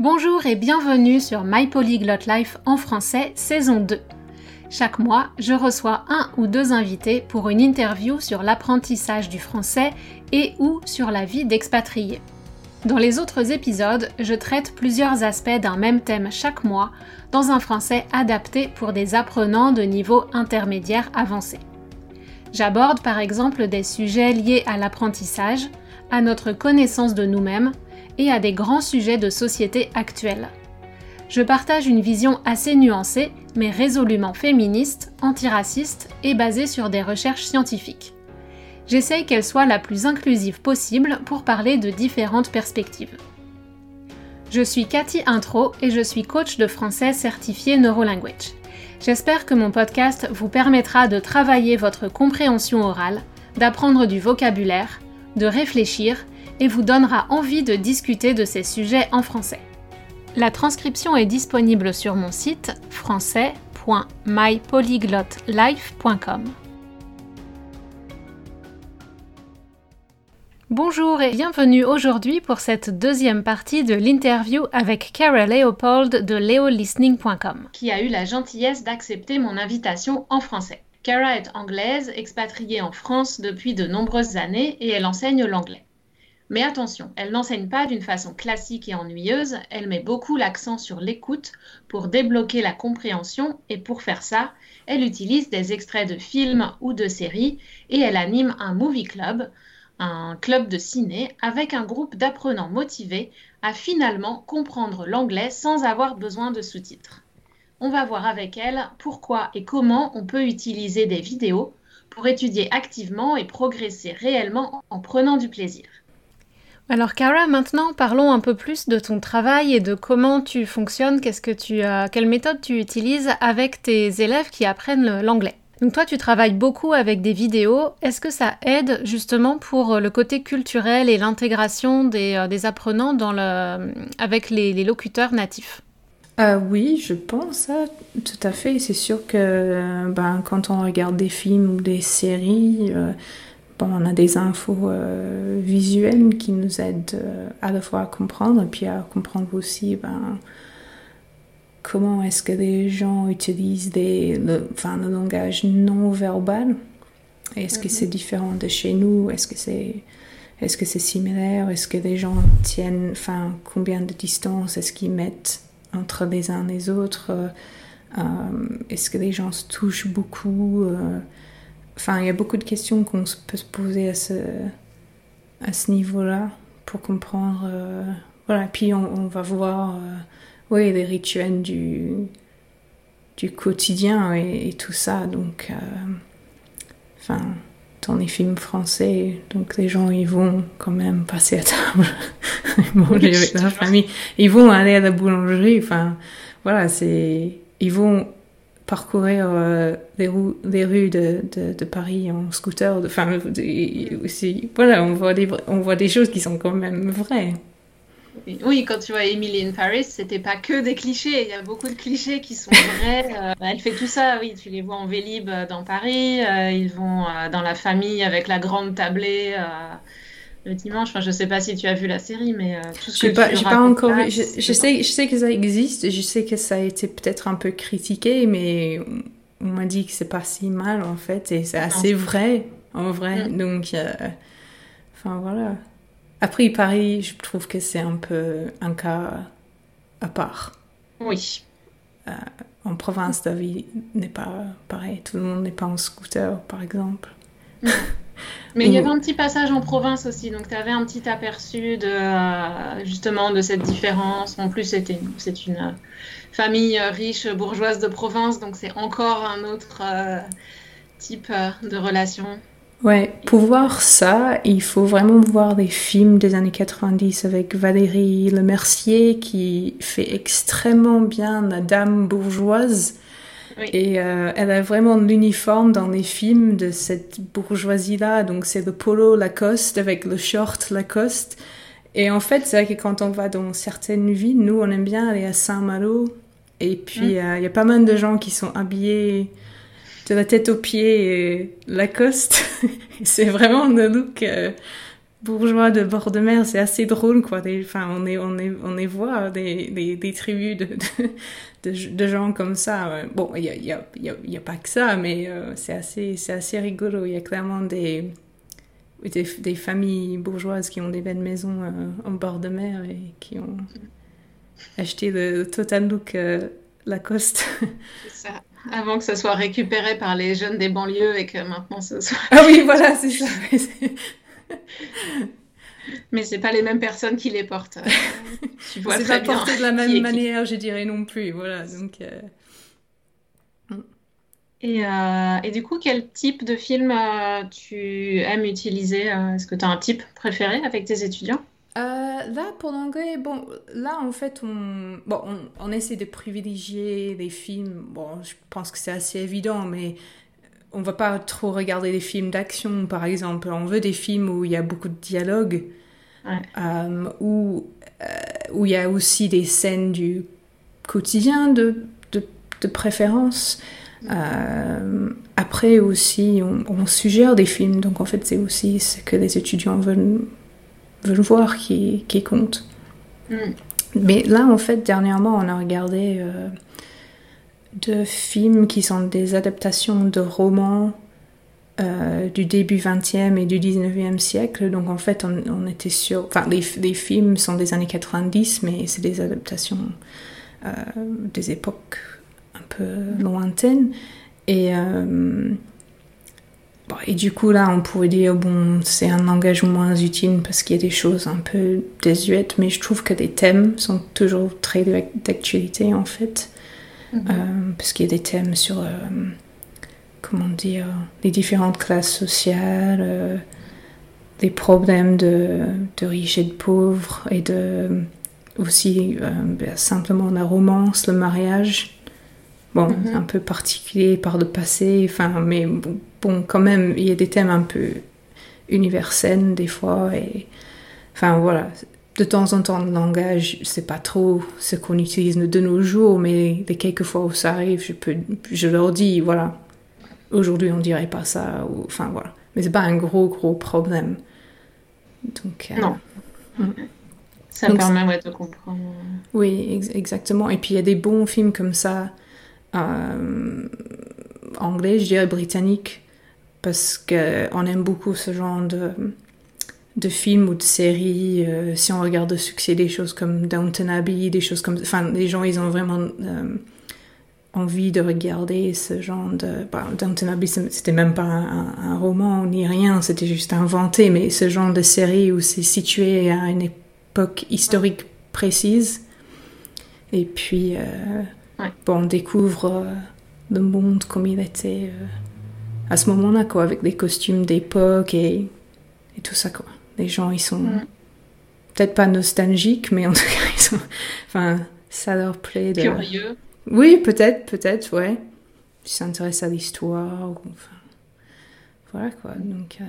Bonjour et bienvenue sur My Polyglot Life en français saison 2. Chaque mois, je reçois un ou deux invités pour une interview sur l'apprentissage du français et ou sur la vie d'expatrié. Dans les autres épisodes, je traite plusieurs aspects d'un même thème chaque mois dans un français adapté pour des apprenants de niveau intermédiaire avancé. J'aborde par exemple des sujets liés à l'apprentissage, à notre connaissance de nous-mêmes et à des grands sujets de société actuels. Je partage une vision assez nuancée, mais résolument féministe, antiraciste et basée sur des recherches scientifiques. J'essaye qu'elle soit la plus inclusive possible pour parler de différentes perspectives. Je suis Cathy Intro et je suis coach de français certifié Neurolanguage. J'espère que mon podcast vous permettra de travailler votre compréhension orale, d'apprendre du vocabulaire, de réfléchir et vous donnera envie de discuter de ces sujets en français. La transcription est disponible sur mon site français.mypolyglotlife.com. Bonjour et bienvenue aujourd'hui pour cette deuxième partie de l'interview avec Cara Leopold de leolistening.com, qui a eu la gentillesse d'accepter mon invitation en français. Cara est anglaise, expatriée en France depuis de nombreuses années et elle enseigne l'anglais. Mais attention, elle n'enseigne pas d'une façon classique et ennuyeuse, elle met beaucoup l'accent sur l'écoute pour débloquer la compréhension et pour faire ça, elle utilise des extraits de films ou de séries et elle anime un movie club un club de ciné avec un groupe d'apprenants motivés à finalement comprendre l'anglais sans avoir besoin de sous-titres. On va voir avec elle pourquoi et comment on peut utiliser des vidéos pour étudier activement et progresser réellement en prenant du plaisir. Alors Cara, maintenant parlons un peu plus de ton travail et de comment tu fonctionnes, qu'est-ce que tu, quelle méthode tu utilises avec tes élèves qui apprennent l'anglais? Donc toi, tu travailles beaucoup avec des vidéos. Est-ce que ça aide justement pour euh, le côté culturel et l'intégration des, euh, apprenants avec les, locuteurs natifs? Euh, oui, je pense tout à fait. C'est sûr que ben, quand on regarde des films ou des séries, bon, on a des infos visuelles qui nous aident à la fois à comprendre et puis à comprendre aussi ben, comment est-ce que les gens utilisent le, enfin, le langage non verbal. Est-ce que mhm. c'est différent de chez nous? Est-ce que c'est est-ce que c'est similaire? Est-ce que les gens tiennent, enfin, combien de distance est-ce qu'ils mettent entre les uns et les autres? Euh, Est-ce que les gens se touchent beaucoup? Euh, Enfin, il y a beaucoup de questions qu'on peut se poser à ce, à ce niveau-là pour comprendre. Euh, voilà, puis on, on va voir oui, les rituels du, du quotidien et, tout ça. Donc, euh, enfin, dans les films français, donc les gens, ils vont quand même passer à table, manger avec leur famille. Ils vont aller à la boulangerie, enfin, voilà, c'est, ils vont parcourir euh, les, rues, les rues de, de, Paris en scooter. Enfin, aussi, voilà, on voit, des, on voit des choses qui sont quand même vraies. Oui, quand tu vois Emily in Paris, c'était pas que des clichés. Il y a beaucoup de clichés qui sont vrais. Euh, elle fait tout ça, oui. Tu les vois en Vélib euh, dans Paris. Euh, ils vont dans la famille avec la grande tablée le dimanche. Enfin, je sais pas si tu as vu la série, mais tout ce que pas, tu pas encore vu. Je, sais, je sais que ça existe. Je sais que ça a été peut-être un peu critiqué, mais on m'a dit que c'est pas si mal en fait, et c'est assez vrai en vrai. Mm. Donc, enfin voilà. Après, Paris, je trouve que c'est un peu un cas à part. Oui. Euh, en province, la vie n'est pas pareil. Tout le monde n'est pas en scooter, par exemple. Mais il y avait un petit passage en province aussi, donc tu avais un petit aperçu de euh, justement de cette différence. En plus, c'était c'est une euh, famille riche bourgeoise de province, donc c'est encore un autre type de relation. Ouais, pour voir ça, il faut vraiment voir des films des années 90 avec Valérie Lemercier qui fait extrêmement bien la dame bourgeoise. Et euh, elle a vraiment l'uniforme dans les films de cette bourgeoisie-là. Donc c'est le polo Lacoste avec le short Lacoste. Et en fait, c'est vrai que quand on va dans certaines villes, nous, on aime bien aller à Saint-Malo. Et puis, mm. euh, il y a pas mal de gens qui sont habillés de la tête aux pieds Lacoste. c'est vraiment le look euh, bourgeois de bord de mer, c'est assez drôle, quoi. Enfin, on est, on est, on est voit des, des, des tribus de, de, de, gens comme ça. Bon, il y a, y, a, y a, pas que ça, mais euh, c'est assez, c'est assez rigolo. Il y a clairement des, des, des, familles bourgeoises qui ont des belles maisons euh, en bord de mer et qui ont acheté le total look euh, Lacoste. C'est ça. Avant que ça soit récupéré par les jeunes des banlieues et que maintenant ce soit. Ah oui, voilà, c'est ça. Mais c'est pas les mêmes personnes qui les portent. tu vois très pas bien. porté de la même manière, je dirais non plus. Voilà, donc. Euh, mm. Et, euh, et, du coup, quel type de film euh, tu aimes utiliser Est-ce que tu as un type préféré avec tes étudiants? Là, pour l'anglais, bon, là, en fait, on, bon, on, on, essaie de privilégier les films. Bon, je pense que c'est assez évident, mais on va pas trop regarder des films d'action, par exemple. On veut des films où il y a beaucoup de dialogue, euh, où, euh, où il y a aussi des scènes du quotidien de, de, préférence. Euh, après aussi, on, suggère des films, donc en fait c'est aussi ce que les étudiants veulent, veulent voir qui, qui compte. Mm. Mais là, en fait, dernièrement, on a regardé de films qui sont des adaptations de romans euh, du début 20e et du 19e siècle. Donc en fait, on, était sur... Enfin, les, films sont des années 90, mais c'est des adaptations euh, des époques un peu lointaines. Et, euh, et du coup, là, on pourrait dire, bon, c'est un langage moins utile parce qu'il y a des choses un peu désuètes, mais je trouve que les thèmes sont toujours très d'actualité, en fait. Euh, parce qu'il y a des thèmes sur, euh, comment dire, les différentes classes sociales, euh, les problèmes de, de, riches et de pauvres, et de, aussi ben, simplement la romance, le mariage. Bon, mhm. un peu particulier par le passé, enfin, mais bon, quand même, il y a des thèmes un peu universels des fois, et enfin voilà, de temps en temps, le langage, c'est pas trop ce qu'on utilise de nos jours, mais les quelques fois où ça arrive, je, peux, je leur dis, voilà, aujourd'hui on dirait pas ça, ou, enfin voilà. Mais c'est pas un gros, gros problème. Donc, euh, non. Mm. Ça permet de comprendre. Oui, exactement. Et puis il y a des bons films comme ça, euh, anglais, je dirais britannique, parce qu'on aime beaucoup ce genre de de films ou de séries, euh, si on regarde le succès des choses comme Downton Abbey, des choses comme... Enfin, les gens, ils ont vraiment euh, envie de regarder ce genre de... Bah, Downton Abbey, c'était même pas un, roman ni rien, c'était juste inventé, mais ce genre de série où c'est situé à une époque historique précise. Et puis, euh, bon, on découvre le monde comme il était à ce moment-là, quoi, avec des costumes d'époque et, et tout ça, quoi. Les gens, ils sont mm. peut-être pas nostalgiques, mais en tout cas, ils sont. Enfin, ça leur plaît de. Curieux. Oui, peut-être, peut-être, ouais. Ils s'intéressent à l'histoire. Enfin, voilà quoi. Donc. Euh,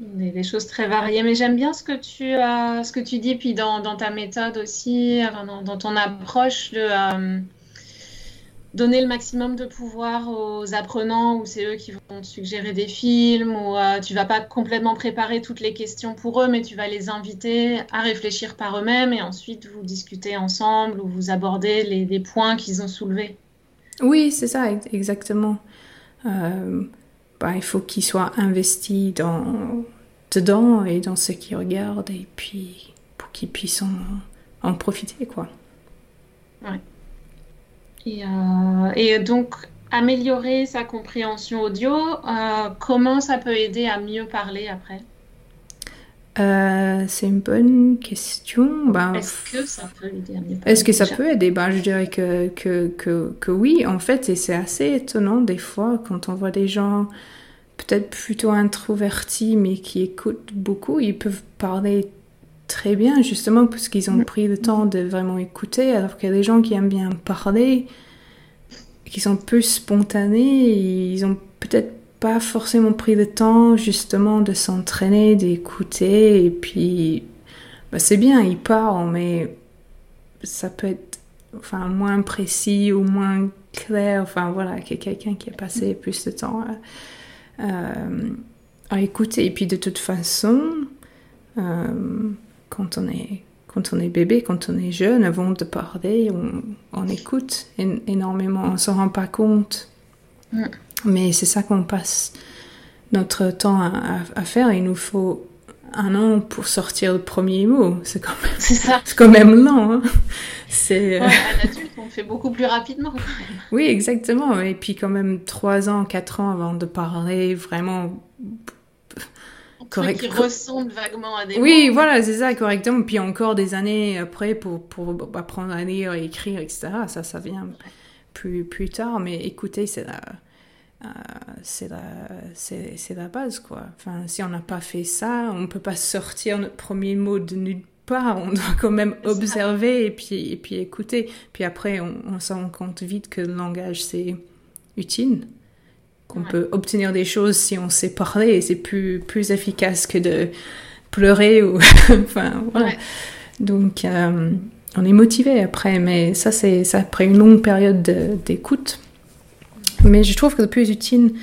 des, choses très variées, mais j'aime bien ce que tu, as, ce que tu dis, puis dans, dans ta méthode aussi, dans, dans ton approche de, euh, donner le maximum de pouvoir aux apprenants ou c'est eux qui vont te suggérer des films ou euh, tu vas pas complètement préparer toutes les questions pour eux mais tu vas les inviter à réfléchir par eux-mêmes et ensuite vous discutez ensemble ou vous abordez les, points qu'ils ont soulevés. Oui, c'est ça, exactement. Euh, bah, il faut qu'ils soient investis dans, dedans et dans ce qu'ils regardent et puis pour qu'ils puissent en, en profiter quoi. Ouais. Euh, et, donc, améliorer sa compréhension audio, euh, comment ça peut aider à mieux parler après? Euh, c'est une bonne question. Ben, Est-ce que ça peut aider à mieux parler Est-ce que ça peut aider? Ben, Je dirais que, que, que, que oui, en fait, et c'est assez étonnant des fois quand on voit des gens peut-être plutôt introvertis mais qui écoutent beaucoup, ils peuvent parler très bien, justement, parce qu'ils ont mm. pris le temps de vraiment écouter, alors qu'il y a des gens qui aiment bien parler, qui sont peu spontanés, ils ont peut-être pas forcément pris le temps, justement, de s'entraîner, d'écouter, et puis, bah, c'est bien, ils parlent, mais ça peut être enfin, moins précis ou moins clair, enfin voilà, que quelqu'un qui a passé plus de temps à, euh, à écouter. Et puis de toute façon, euh, quand on est quand on est bébé, quand on est jeune, avant de parler, on, on écoute énormément, on s'en rend pas compte. Mm. Mais c'est ça qu'on passe notre temps à, à, faire. Il nous faut un an pour sortir le premier mot. C'est quand même, c'est quand même lent. Hein. C'est. Ouais, un adulte, on fait beaucoup plus rapidement. oui, exactement. Et puis quand même trois ans, quatre ans avant de parler vraiment correct. qui ressemble vaguement à des Oui, voilà, c'est ça, correctement. Puis encore des années après pour, pour apprendre à lire, et écrire, etc. Ça, ça vient plus, plus tard. Mais écouter, c'est la, euh, c'est la, c'est, c'est la base, quoi. Enfin, si on n'a pas fait ça, on ne peut pas sortir notre premier mot de nulle part. On doit quand même observer et puis, et puis écouter. Puis après, on, on se rend compte vite que le langage, c'est utile qu'on peut obtenir des choses si on sait parler et c'est plus, plus efficace que de pleurer ou enfin voilà. Donc euh, on est motivé après, mais ça c'est ça après une longue période d'écoute. Mais je trouve que le plus utile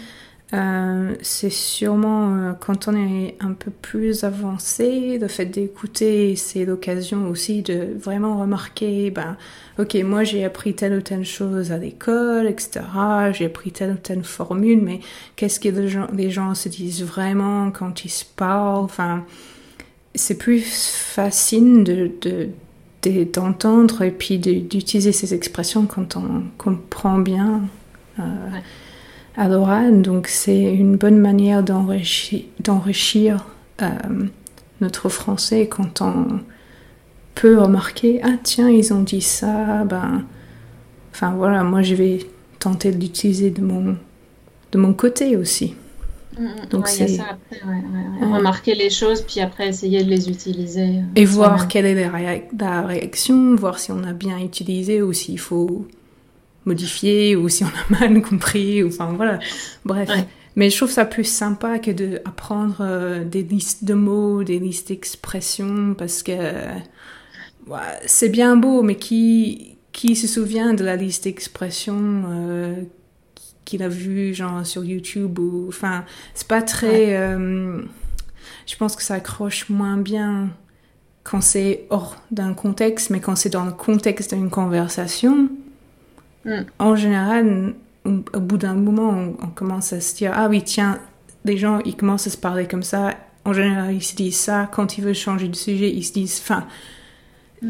euh, c'est sûrement euh, quand on est un peu plus avancé, le fait d'écouter, c'est l'occasion aussi de vraiment remarquer, ben, ok, moi j'ai appris telle ou telle chose à l'école, etc. J'ai appris telle ou telle formule, mais qu'est-ce que les gens, se disent vraiment quand ils se parlent? Enfin, c'est plus facile de d'entendre et puis d'utiliser ces expressions quand on comprend bien. Euh, à l'oral. Donc c'est une bonne manière d'enrichir euh, notre français quand on peut remarquer ah tiens ils ont dit ça ben enfin voilà moi je vais tenter de l'utiliser de mon de mon côté aussi. Mm, mm. Donc c'est ça après, remarquer les choses puis après essayer de les utiliser. Euh, Et voir quelle est la réaction, voir si on a bien utilisé ou s'il faut modifié ou si on a mal compris, ou enfin voilà. Bref. Mais je trouve ça plus sympa que d'apprendre euh, des listes de mots, des listes d'expressions, parce que c'est bien beau, mais qui, qui se souvient de la liste d'expressions euh, qu'il a vu genre sur YouTube ou enfin c'est pas très euh, je pense que ça accroche moins bien quand c'est hors d'un contexte mais quand c'est dans le contexte d'une conversation Mm. En général, au bout d'un moment, on, commence à se dire Ah oui, tiens, les gens, ils commencent à se parler comme ça. En général, ils se disent ça. Quand ils veulent changer de sujet, ils se disent Enfin, mm.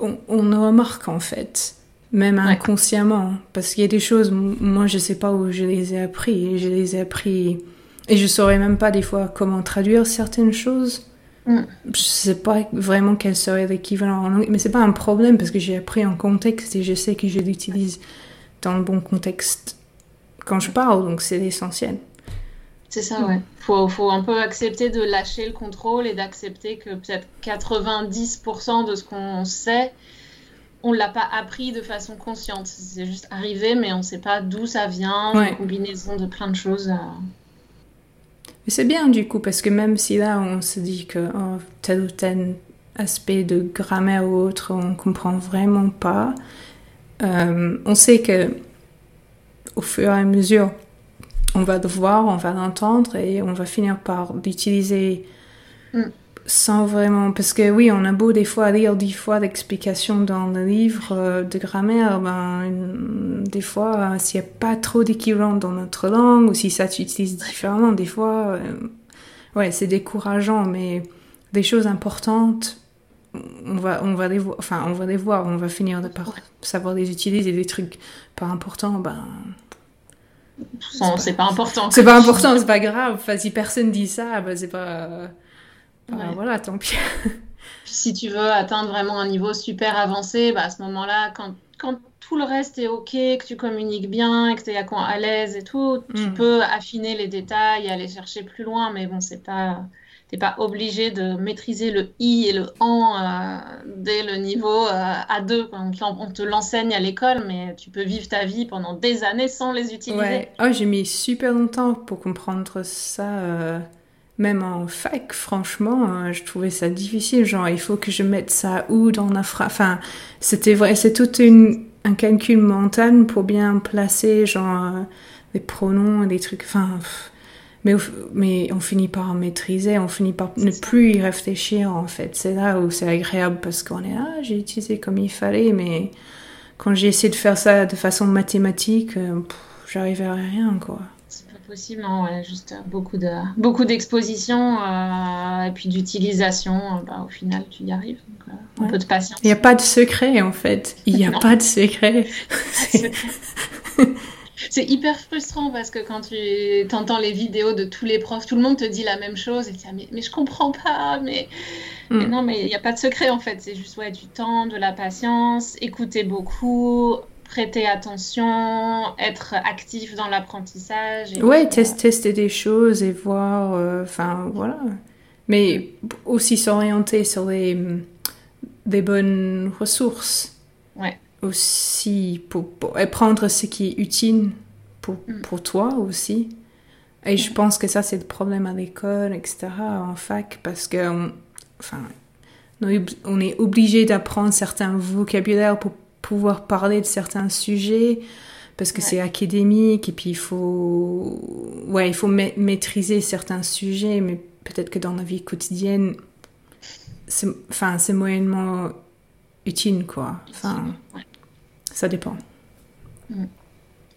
on, on, remarque en fait, même inconsciemment, parce qu'il y a des choses, moi, je sais pas où je les ai appris. Je les ai appris. Et je saurais même pas des fois comment traduire certaines choses. Mm. Je sais pas vraiment quel serait l'équivalent en anglais, mais c'est pas un problème parce que j'ai appris en contexte et je sais que je l'utilise dans le bon contexte quand je parle, donc c'est l'essentiel. C'est ça, ouais. Faut, faut un peu accepter de lâcher le contrôle et d'accepter que peut-être 90% de ce qu'on sait, on l'a pas appris de façon consciente. C'est juste arrivé, mais on sait pas d'où ça vient, une combinaison de plein de choses. Euh, mais c'est bien du coup, parce que même si là on se dit que oh, tel ou tel aspect de grammaire ou autre, on comprend vraiment pas, euh, on sait que au fur et à mesure, on va le voir, on va l'entendre et on va finir par l'utiliser. Mm sans vraiment parce que oui on a beau des fois lire dix fois d'explications dans le livre euh, de grammaire ben des fois euh, s'il n'y a pas trop d'équivalent dans notre langue ou si ça s'utilise différemment des fois euh, ouais c'est décourageant mais des choses importantes on va on va les voir enfin on va les voir on va finir de par savoir les utiliser des trucs pas importants ben c'est pas, important. c'est pas important c'est pas grave. Enfin, si personne dit ça ben c'est pas voilà, tant pis. si tu veux atteindre vraiment un niveau super avancé, bah, à ce moment-là, quand, quand tout le reste est OK, que tu communiques bien, que tu es à l'aise et tout, tu mm. peux affiner les détails, aller chercher plus loin, mais bon, c'est pas t'es pas obligé de maîtriser le i et le en euh, dès le niveau euh, A2. On, te l'enseigne à l'école, mais tu peux vivre ta vie pendant des années sans les utiliser. Ouais. Oh, j'ai mis super longtemps pour comprendre ça. Euh, même en fac, franchement, euh, je trouvais ça difficile. Genre, il faut que je mette ça où dans la phrase. Enfin, c'était vrai, c'est tout une, un calcul mental pour bien placer, genre, euh, les pronoms et des trucs. Enfin, mais, mais on finit par maîtriser, on finit par ne plus y réfléchir en fait. C'est là où c'est agréable parce qu'on est ah j'ai utilisé comme il fallait, mais quand j'ai essayé de faire ça de façon mathématique, euh, j'arrivais à rien quoi. C'est pas possible, non, ouais, juste beaucoup de beaucoup d'exposition euh, et puis d'utilisation. Euh, bah, au final, tu y arrives. Donc, un peu de patience. Il n'y a pas de secret en fait. Il n'y a pas de secret. c'est hyper frustrant parce que quand tu entends les vidéos de tous les profs, tout le monde te dit la même chose et tu dis mais, mais je comprends pas, mais, mm. non, mais il n'y a pas de secret en fait, c'est juste ouais, du temps, de la patience, écouter beaucoup, prêter attention, être actif dans l'apprentissage. Ouais, tester des choses et voir, euh, enfin voilà. Mais aussi s'orienter sur les, des bonnes ressources. Ouais aussi pour, prendre ce qui est utile pour, mm. pour toi aussi. Et je pense que ça, c'est le problème à l'école, etc., en fac, parce que enfin, on est obligé d'apprendre certains vocabulaires pour pouvoir parler de certains sujets, parce que c'est académique, et puis il faut, ouais, il faut maîtriser certains sujets, mais peut-être que dans la vie quotidienne, c'est, enfin, c'est moyennement utile, quoi. Enfin, ça dépend. Mm.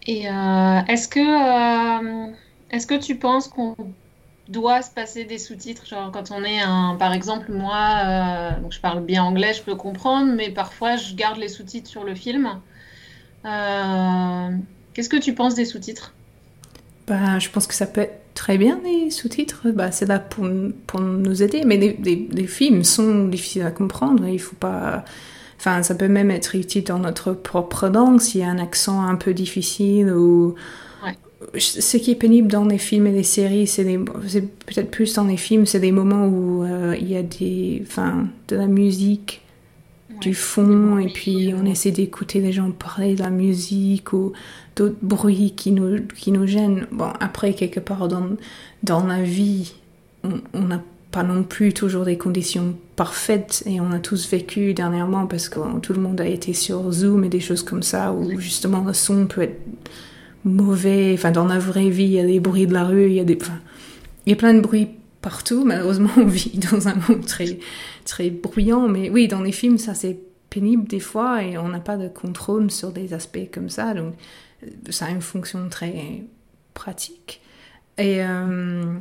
Et euh, est-ce que, euh, est-ce que tu penses qu'on doit se passer des sous-titres Genre quand on est un, par exemple moi, euh, donc je parle bien anglais, je peux comprendre, mais parfois je garde les sous-titres sur le film. Qu'est-ce que tu penses des sous-titres? Bah, je pense que ça peut être très bien les sous-titres. Bah, c'est là pour, pour nous aider, mais les, les, films sont difficiles à comprendre. Il faut pas Enfin, ça peut même être utile dans notre propre langue s'il y a un accent un peu difficile. Ce qui est pénible dans les films et les séries, c'est peut-être plus dans les films, c'est des moments où euh, il y a des, enfin, de la musique, du fond, et puis on essaie d'écouter les gens parler de la musique ou d'autres bruits qui nous, qui nous gênent. Bon, après, quelque part dans, dans la vie, on n'a pas non plus toujours des conditions parfaites et on a tous vécu dernièrement parce que tout le monde a été sur Zoom et des choses comme ça où justement le son peut être mauvais. Enfin, dans la vraie vie, il y a des bruits de la rue, il y a des, il y a plein de bruits partout. Malheureusement, on vit dans un monde très, très bruyant. Mais oui, dans les films, ça c'est pénible des fois et on n'a pas de contrôle sur des aspects comme ça. Donc, ça a une fonction très pratique. Et, euh,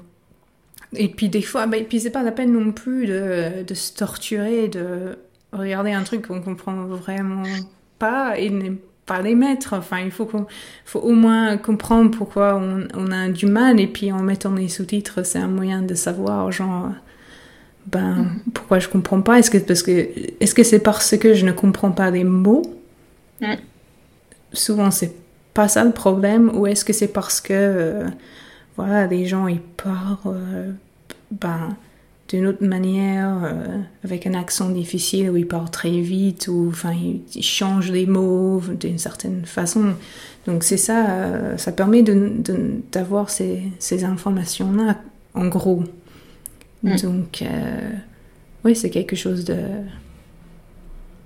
et puis des fois, bah, et puis c'est pas la peine non plus de, de se torturer, de regarder un truc qu'on comprend vraiment pas et pas les mettre. Enfin, il faut, qu'on, faut au moins comprendre pourquoi on, on, a du mal et puis en mettant les sous-titres, c'est un moyen de savoir, genre, ben, mm. pourquoi je comprends pas. Est-ce que, parce que, est-ce que c'est parce que je ne comprends pas les mots? Mm. Souvent, c'est pas ça le problème ou est-ce que c'est parce que euh, voilà, les gens ils parlent euh, ben, d'une autre manière, euh, avec un accent difficile où ils parlent très vite, ou enfin ils, changent les mots d'une certaine façon. Donc c'est ça, euh, ça permet d'avoir ces, ces informations-là, en gros. Mm. Donc oui, c'est quelque chose de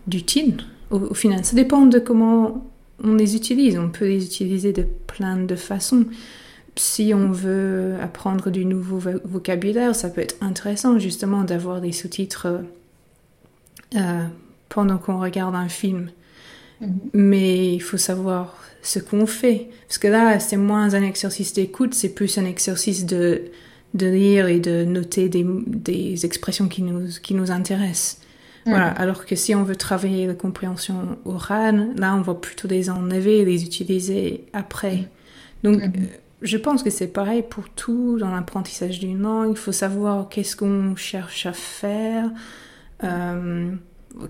d'utile au, au final. Ça dépend de comment on les utilise. On peut les utiliser de plein de façons si on veut apprendre du nouveau vocabulaire, ça peut être intéressant justement d'avoir des sous-titres euh, pendant qu'on regarde un film. Mhm. Mais il faut savoir ce qu'on fait. Parce que là, c'est moins un exercice d'écoute, c'est plus un exercice de, de lire et de noter des, des expressions qui nous, qui nous intéressent. Voilà. Alors que si on veut travailler la compréhension orale, là, on va plutôt les enlever et les utiliser après. Mhm. Donc, je pense que c'est pareil pour tout dans l'apprentissage d'une langue. Il faut savoir qu'est-ce qu'on cherche à faire, euh,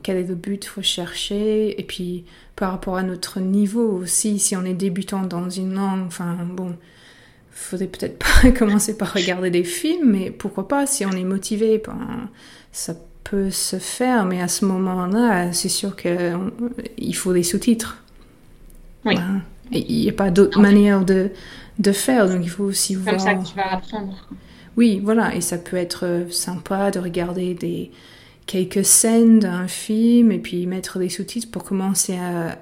quel est le but qu'il faut chercher, et puis par rapport à notre niveau aussi, si on est débutant dans une langue, enfin bon, faudrait peut-être pas commencer par regarder des films, mais pourquoi pas, si on est motivé, ben, ça peut se faire, mais à ce moment-là, c'est sûr qu'il faut des sous-titres. Oui. Il n'y a pas d'autre manière de de faire. Donc il faut aussi voir. Comme ça que tu vas apprendre. Oui, voilà. Et ça peut être euh, sympa de regarder des quelques scènes d'un film et puis mettre des sous-titres pour commencer à,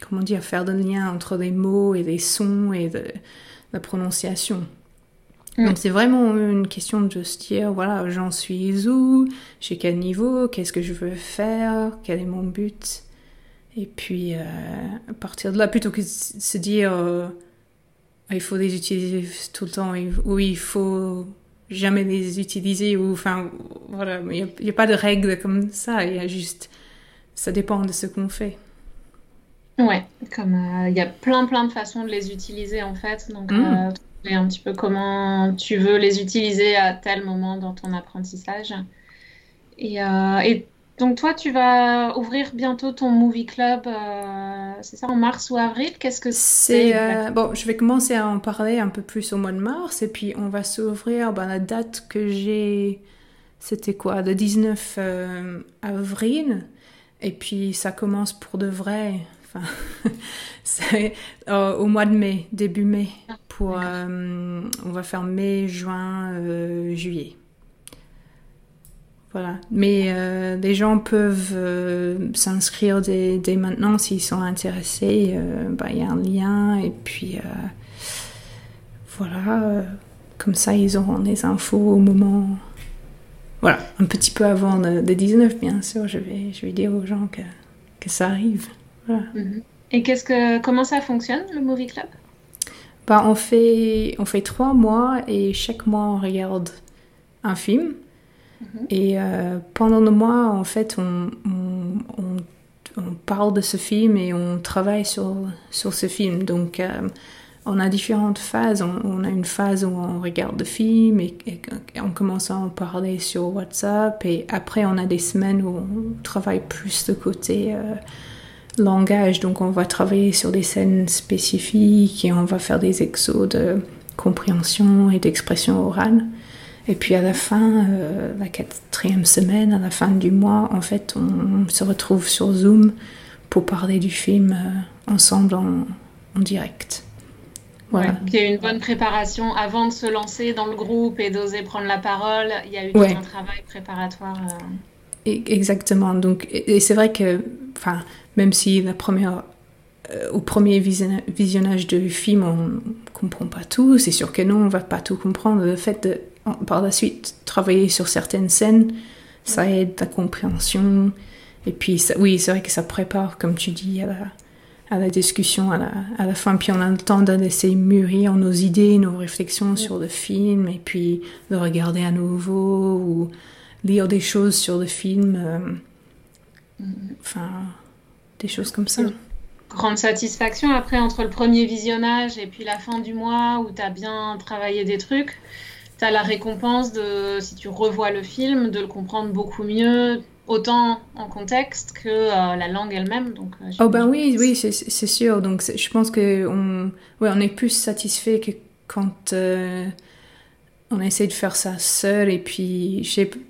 comment dire faire le lien entre les mots et les sons et de, la prononciation. Mm. Donc c'est vraiment une question de se dire, voilà, j'en suis où, j'ai quel niveau, qu'est-ce que je veux faire, quel est mon but? Et puis euh, à partir de là, plutôt que de se dire, euh, il faut les utiliser tout le temps, ou il faut jamais les utiliser, ou enfin, voilà, il n'y a, pas de règles comme ça, il y a juste, ça dépend de ce qu'on fait. Ouais, comme euh, il y a plein plein de façons de les utiliser en fait, donc mm un petit peu comment tu veux les utiliser à tel moment dans ton apprentissage. Et, euh, donc toi, tu vas ouvrir bientôt ton movie club, euh, c'est ça, en mars ou avril? Qu'est-ce que c'est euh, Bon, je vais commencer à en parler un peu plus au mois de mars, et puis on va s'ouvrir ben, la date que j'ai, c'était quoi, le 19 avril, et puis ça commence pour de vrai. Enfin, c'est au mois de mai, début mai. Euh, on va faire mai, juin, euh, juillet. Voilà. Mais euh, les gens peuvent s'inscrire dès, maintenant s'ils sont intéressés. Bah, il y a un lien et puis voilà. comme ça, ils auront des infos au moment. Voilà, un petit peu avant le, 19, bien sûr. Je vais, je vais dire aux gens que, que ça arrive. Mhm. Et qu'est-ce que, comment ça fonctionne le Movie Club? Bah, on, fait, on fait trois mois et chaque mois on regarde un film. Mhm. Et euh, pendant le mois, en fait, on, on, parle de ce film et on travaille sur, sur ce film. Donc, euh, on a différentes phases. On, a une phase où on regarde le film et, on commence à en parler sur WhatsApp. Et après, on a des semaines où on travaille plus de côté. Euh, langage. Donc on va travailler sur des scènes spécifiques et on va faire des exos de compréhension et d'expression orale. Et puis à la fin, euh, la quatrième semaine, à la fin du mois, en fait, on se retrouve sur Zoom pour parler du film euh, ensemble en, direct. Voilà. il y a une bonne préparation avant de se lancer dans le groupe et d'oser prendre la parole. Il y a eu un travail préparatoire. Euh. Exactement. Donc, et c'est vrai que, enfin, même si la première, au premier visionnage du film, on ne comprend pas tout, c'est sûr que non, on va pas tout comprendre. Le fait de, par la suite, travailler sur certaines scènes, ça aide la compréhension. Et puis, oui, c'est vrai que ça prépare, comme tu dis, à la, à la discussion à la, à la, fin. Puis on a le temps de laisser mûrir nos idées, nos réflexions sur le film, et puis de regarder à nouveau ou lire des choses sur le film. Euh, mm-hmm. enfin, des choses comme ça. Grande satisfaction après entre le premier visionnage et puis la fin du mois où tu as bien travaillé des trucs. Tu as la récompense de, si tu revois le film, de le comprendre beaucoup mieux, autant en contexte que euh, la langue elle-même. Donc, euh, oh ben oui, oui, c'est sûr. Donc je pense qu'on ouais, on est plus satisfait que quand euh, on essaie de faire ça seul et puis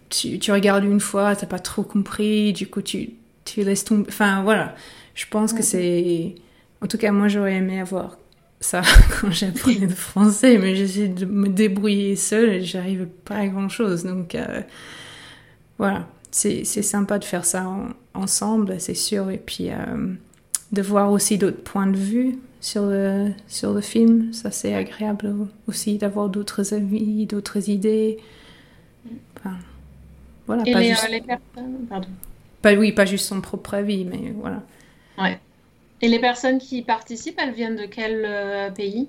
tu, tu regardes une fois, t'as pas trop compris, du coup tu tu laisses tomber. Enfin, voilà. Je pense que c'est. En tout cas, moi, j'aurais aimé avoir ça quand j'apprenais le français, mais j'essaie de me débrouiller seule et j'arrive pas à grand chose. Donc, euh, voilà. C'est sympa de faire ça ensemble, c'est sûr. Et puis, euh, de voir aussi d'autres points de vue sur le, sur le film. Ça, c'est agréable aussi d'avoir d'autres avis, d'autres idées. Enfin, voilà. Et les, euh, les personnes. Pardon. Pas, oui, pas juste son propre avis, mais voilà. Ouais. Et les personnes qui participent, elles viennent de quel euh, pays?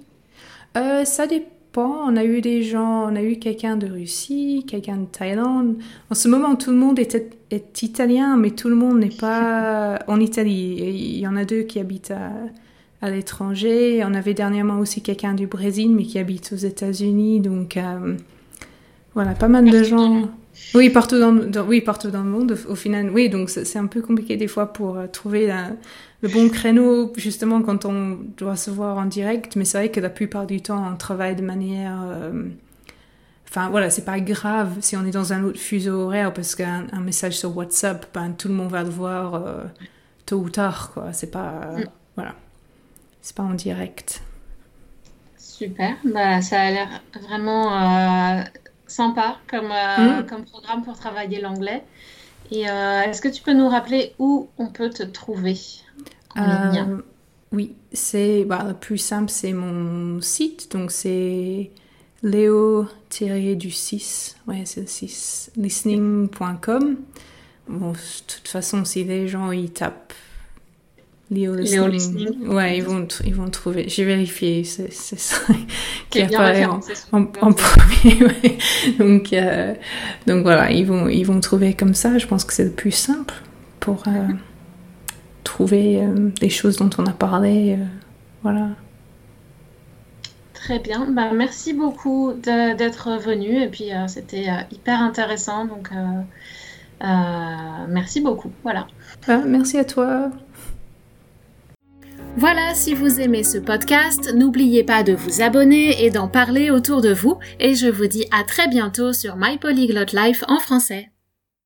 Euh, Ça dépend. On a eu des gens, on a eu quelqu'un de Russie, quelqu'un de Thaïlande. En ce moment, tout le monde est, est italien, mais tout le monde n'est pas en Italie. il y en a deux qui habitent à, à l'étranger. On avait dernièrement aussi quelqu'un du Brésil, mais qui habite aux États-Unis. Donc, euh, voilà, pas mal de gens. Oui, partout dans, oui, partout dans le monde, au, final. Oui, donc c'est un peu compliqué des fois pour euh, trouver le bon créneau, justement, quand on doit se voir en direct. Mais c'est vrai que la plupart du temps, on travaille de manière... Euh, enfin, voilà, c'est pas grave si on est dans un autre fuseau horaire, parce qu'un message sur WhatsApp, ben, tout le monde va le voir euh, tôt ou tard, quoi. C'est pas... Mm. Voilà. C'est pas en direct. Super. Bah, ça a l'air vraiment sympa comme, euh, mm. comme programme pour travailler l'anglais. Et euh, est-ce que tu peux nous rappeler où on peut te trouver en ligne? euh, Oui, c'est bah, le plus simple, c'est mon site. Donc c'est Léo-du-6, ouais, c'est le 6, listening.com. Bon, de toute façon, si les gens ils tapent Léo Listening, ouais, ils vont, ils vont trouver. J'ai vérifié, c'est ça qui apparaît en, en, premier. Ouais. Donc, euh, donc voilà, ils vont, ils vont trouver comme ça. Je pense que c'est le plus simple pour euh, trouver euh, des choses dont on a parlé. voilà. Très bien. Bah, merci beaucoup d'être venu. Et puis, euh, c'était euh, hyper intéressant. Donc, euh, merci beaucoup. Voilà. Ah, merci à toi. Voilà, si vous aimez ce podcast, n'oubliez pas de vous abonner et d'en parler autour de vous. Et je vous dis à très bientôt sur My Polyglot Life en français.